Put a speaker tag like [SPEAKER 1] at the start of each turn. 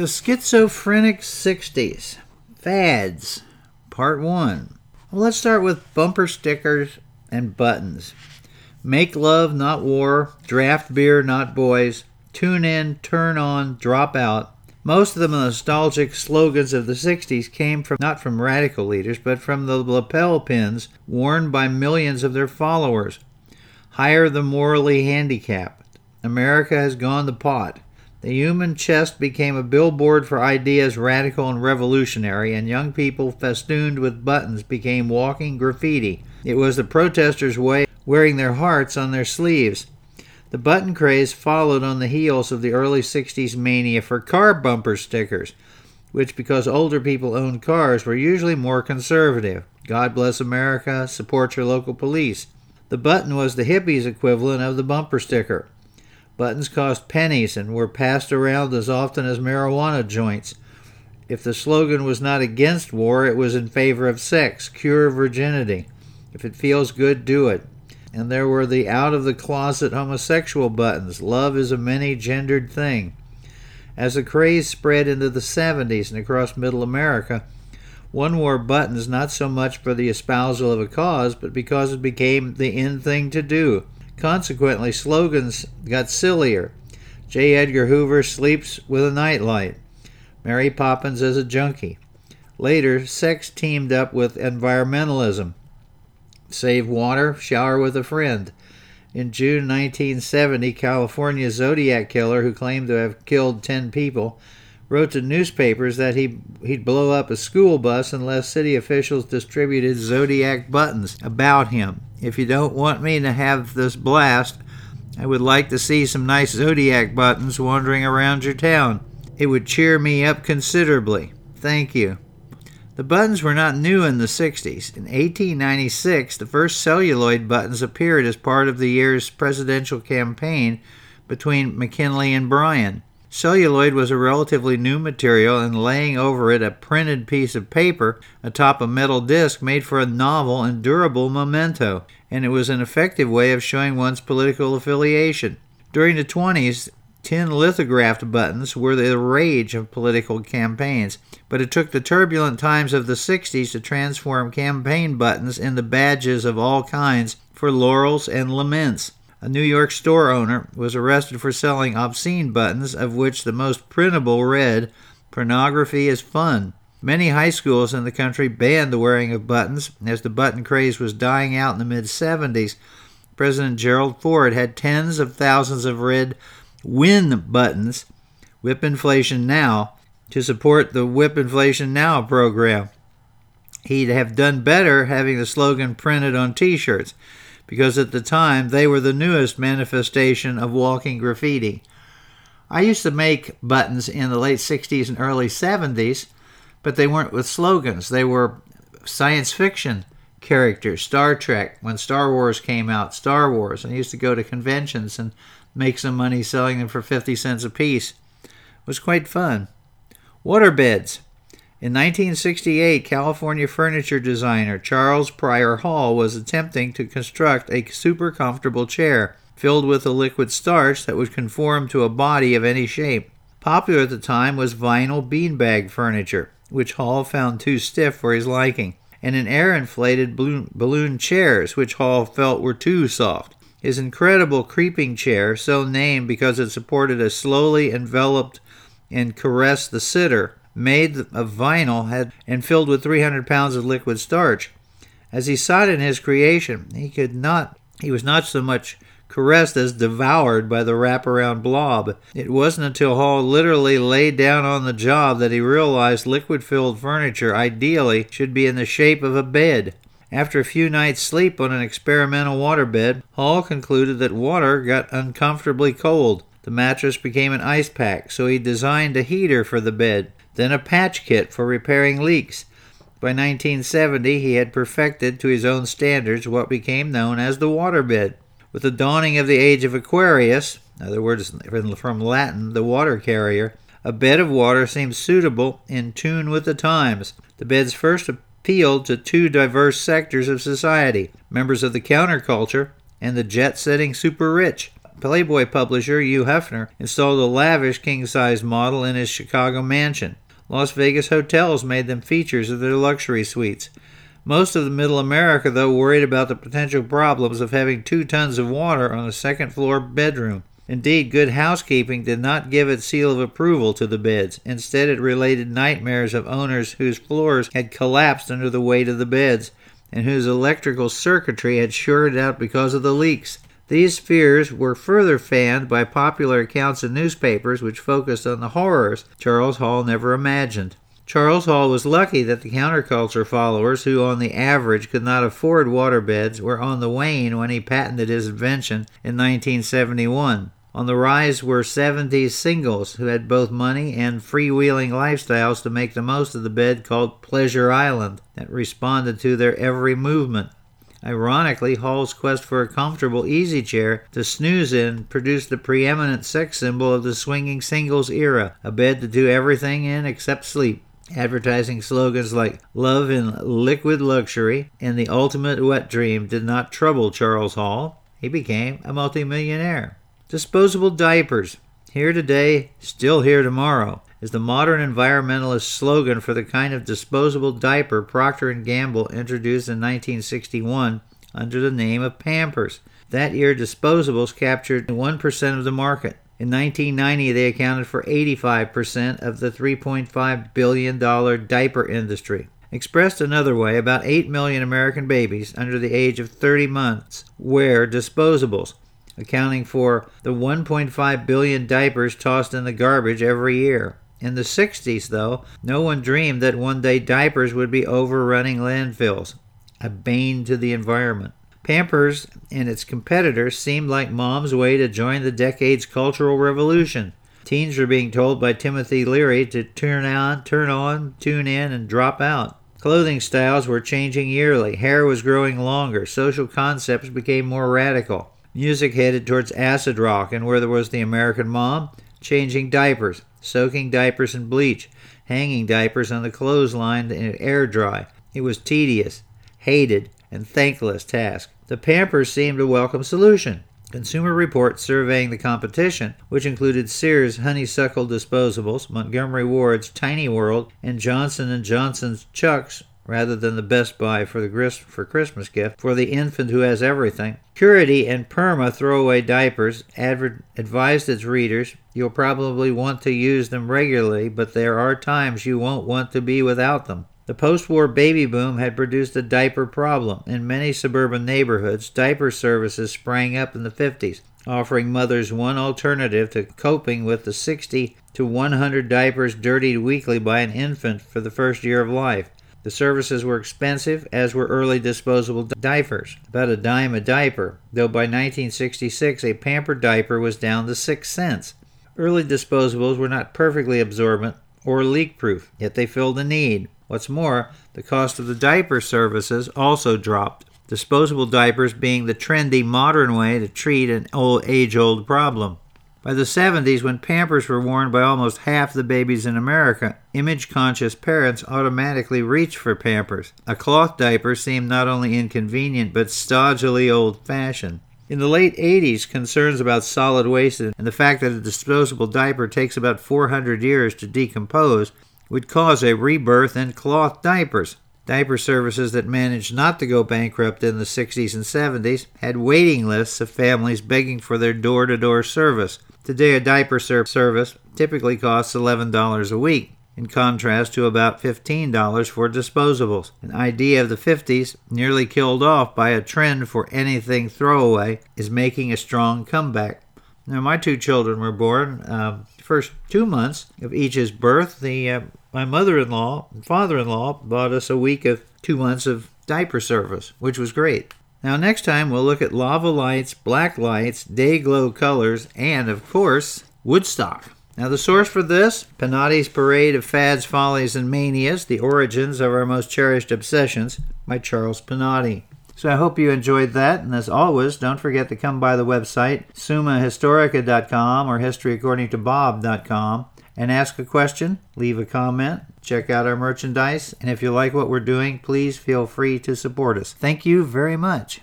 [SPEAKER 1] The Schizophrenic 60s Fads, Part 1. Well, let's start with bumper stickers and buttons. Make love, not war. Draft beer, not boys. Tune in, turn on, drop out. Most of the nostalgic slogans of the 60s came from not from radical leaders, but from the lapel pins worn by millions of their followers. Hire the morally handicapped. America has gone to pot. The human chest became a billboard for ideas radical and revolutionary, and young people festooned with buttons became walking graffiti. It was the protesters' way wearing their hearts on their sleeves. The button craze followed on the heels of the early 60s mania for car bumper stickers, which, because older people owned cars, were usually more conservative. God bless America, support your local police. The button was the hippies' equivalent of the bumper sticker. Buttons cost pennies and were passed around as often as marijuana joints. If the slogan was not against war, it was in favor of sex, cure virginity. If it feels good, do it. And there were the out of the closet homosexual buttons. Love is a many gendered thing. As the craze spread into the 70s and across middle America, one wore buttons not so much for the espousal of a cause, but because it became the in thing to do. Consequently, slogans got sillier. J. Edgar Hoover sleeps with a nightlight. Mary Poppins is a junkie. Later, sex teamed up with environmentalism. Save water, shower with a friend. In June 1970, California's Zodiac killer, who claimed to have killed 10 people, wrote to newspapers that he, he'd blow up a school bus unless city officials distributed Zodiac buttons about him. If you don't want me to have this blast, I would like to see some nice Zodiac buttons wandering around your town. It would cheer me up considerably. Thank you. The buttons were not new in the 60s. In 1896, the first celluloid buttons appeared as part of the year's presidential campaign between McKinley and Bryan. Celluloid was a relatively new material, and laying over it a printed piece of paper atop a metal disc made for a novel and durable memento, and it was an effective way of showing one's political affiliation. During the 20s, tin lithographed buttons were the rage of political campaigns, but it took the turbulent times of the 60s to transform campaign buttons into badges of all kinds for laurels and laments a New York store owner, was arrested for selling obscene buttons, of which the most printable read, Pornography is fun. Many high schools in the country banned the wearing of buttons as the button craze was dying out in the mid 70s. President Gerald Ford had tens of thousands of red WIN buttons, Whip Inflation Now, to support the Whip Inflation Now program. He'd have done better having the slogan printed on t shirts because at the time they were the newest manifestation of walking graffiti. I used to make buttons in the late 60s and early 70s, but they weren't with slogans. They were science fiction characters, Star Trek, when Star Wars came out, Star Wars. I used to go to conventions and make some money selling them for 50 cents a piece. It was quite fun. Waterbeds. In 1968, California furniture designer Charles Prior Hall was attempting to construct a super comfortable chair filled with a liquid starch that would conform to a body of any shape. Popular at the time was vinyl beanbag furniture, which Hall found too stiff for his liking, and in air inflated balloon chairs, which Hall felt were too soft. His incredible creeping chair, so named because it supported a slowly enveloped and caressed the sitter, made of vinyl had and filled with 300 pounds of liquid starch. As he sought in his creation, he could not he was not so much caressed as devoured by the wraparound blob. It wasn't until Hall literally laid down on the job that he realized liquid filled furniture ideally should be in the shape of a bed. After a few nights' sleep on an experimental waterbed, Hall concluded that water got uncomfortably cold. The mattress became an ice pack, so he designed a heater for the bed then a patch kit for repairing leaks. By 1970, he had perfected to his own standards what became known as the waterbed. With the dawning of the age of Aquarius, in other words, from Latin, the water carrier, a bed of water seemed suitable in tune with the times. The beds first appealed to two diverse sectors of society members of the counterculture and the jet setting super rich. Playboy publisher Hugh Hefner installed a lavish king size model in his Chicago mansion. Las Vegas hotels made them features of their luxury suites. Most of the middle America, though, worried about the potential problems of having two tons of water on a second floor bedroom. Indeed, good housekeeping did not give its seal of approval to the beds. Instead, it related nightmares of owners whose floors had collapsed under the weight of the beds and whose electrical circuitry had shorted out because of the leaks. These fears were further fanned by popular accounts in newspapers which focused on the horrors Charles Hall never imagined. Charles Hall was lucky that the counterculture followers, who on the average could not afford waterbeds, were on the wane when he patented his invention in 1971. On the rise were 70s singles who had both money and freewheeling lifestyles to make the most of the bed called Pleasure Island that responded to their every movement. Ironically, Hall's quest for a comfortable easy chair to snooze in produced the preeminent sex symbol of the swinging singles era a bed to do everything in except sleep. Advertising slogans like Love in Liquid Luxury and The Ultimate Wet Dream did not trouble Charles Hall. He became a multimillionaire. Disposable diapers. Here today, still here tomorrow is the modern environmentalist slogan for the kind of disposable diaper Procter & Gamble introduced in 1961 under the name of Pampers. That year, disposables captured 1% of the market. In 1990, they accounted for 85% of the $3.5 billion diaper industry. Expressed another way, about 8 million American babies under the age of 30 months wear disposables accounting for the 1.5 billion diapers tossed in the garbage every year. In the 60s, though, no one dreamed that one day diapers would be overrunning landfills, a bane to the environment. Pampers and its competitors seemed like mom's way to join the decade's cultural revolution. Teens were being told by Timothy Leary to turn on, turn on, tune in, and drop out. Clothing styles were changing yearly. Hair was growing longer. Social concepts became more radical. Music headed towards acid rock, and where there was the American mom, changing diapers, soaking diapers in bleach, hanging diapers on the clothesline to air dry. It was tedious, hated, and thankless task. The Pampers seemed a welcome solution. Consumer Reports surveying the competition, which included Sears Honeysuckle Disposables, Montgomery Ward's Tiny World, and Johnson & Johnson's Chucks, rather than the Best Buy for the grist for Christmas gift for the infant who has everything. Purity and Perma throwaway diapers adver- advised its readers you'll probably want to use them regularly, but there are times you won't want to be without them. The post war baby boom had produced a diaper problem. In many suburban neighborhoods, diaper services sprang up in the 50s, offering mothers one alternative to coping with the 60 to 100 diapers dirtied weekly by an infant for the first year of life. The services were expensive, as were early disposable diapers, about a dime a diaper, though by 1966 a pamper diaper was down to 6 cents. Early disposables were not perfectly absorbent or leak proof, yet they filled a need. What's more, the cost of the diaper services also dropped, disposable diapers being the trendy modern way to treat an old age old problem. By the 70s, when Pampers were worn by almost half the babies in America, image conscious parents automatically reached for Pampers. A cloth diaper seemed not only inconvenient but stodgily old fashioned. In the late 80s, concerns about solid waste and the fact that a disposable diaper takes about 400 years to decompose would cause a rebirth in cloth diapers. Diaper services that managed not to go bankrupt in the 60s and 70s had waiting lists of families begging for their door to door service. Today, a diaper service typically costs $11 a week, in contrast to about $15 for disposables. An idea of the 50s, nearly killed off by a trend for anything throwaway, is making a strong comeback. Now, my two children were born uh, first two months of each's birth. The uh, my mother-in-law and father-in-law bought us a week of two months of diaper service, which was great. Now, next time we'll look at lava lights, black lights, Day-Glo colors, and of course, Woodstock. Now, the source for this Panati's Parade of Fads, Follies, and Manias The Origins of Our Most Cherished Obsessions by Charles Panati. So I hope you enjoyed that, and as always, don't forget to come by the website summahistorica.com or historyaccordingtobob.com and ask a question, leave a comment, check out our merchandise, and if you like what we're doing, please feel free to support us. Thank you very much.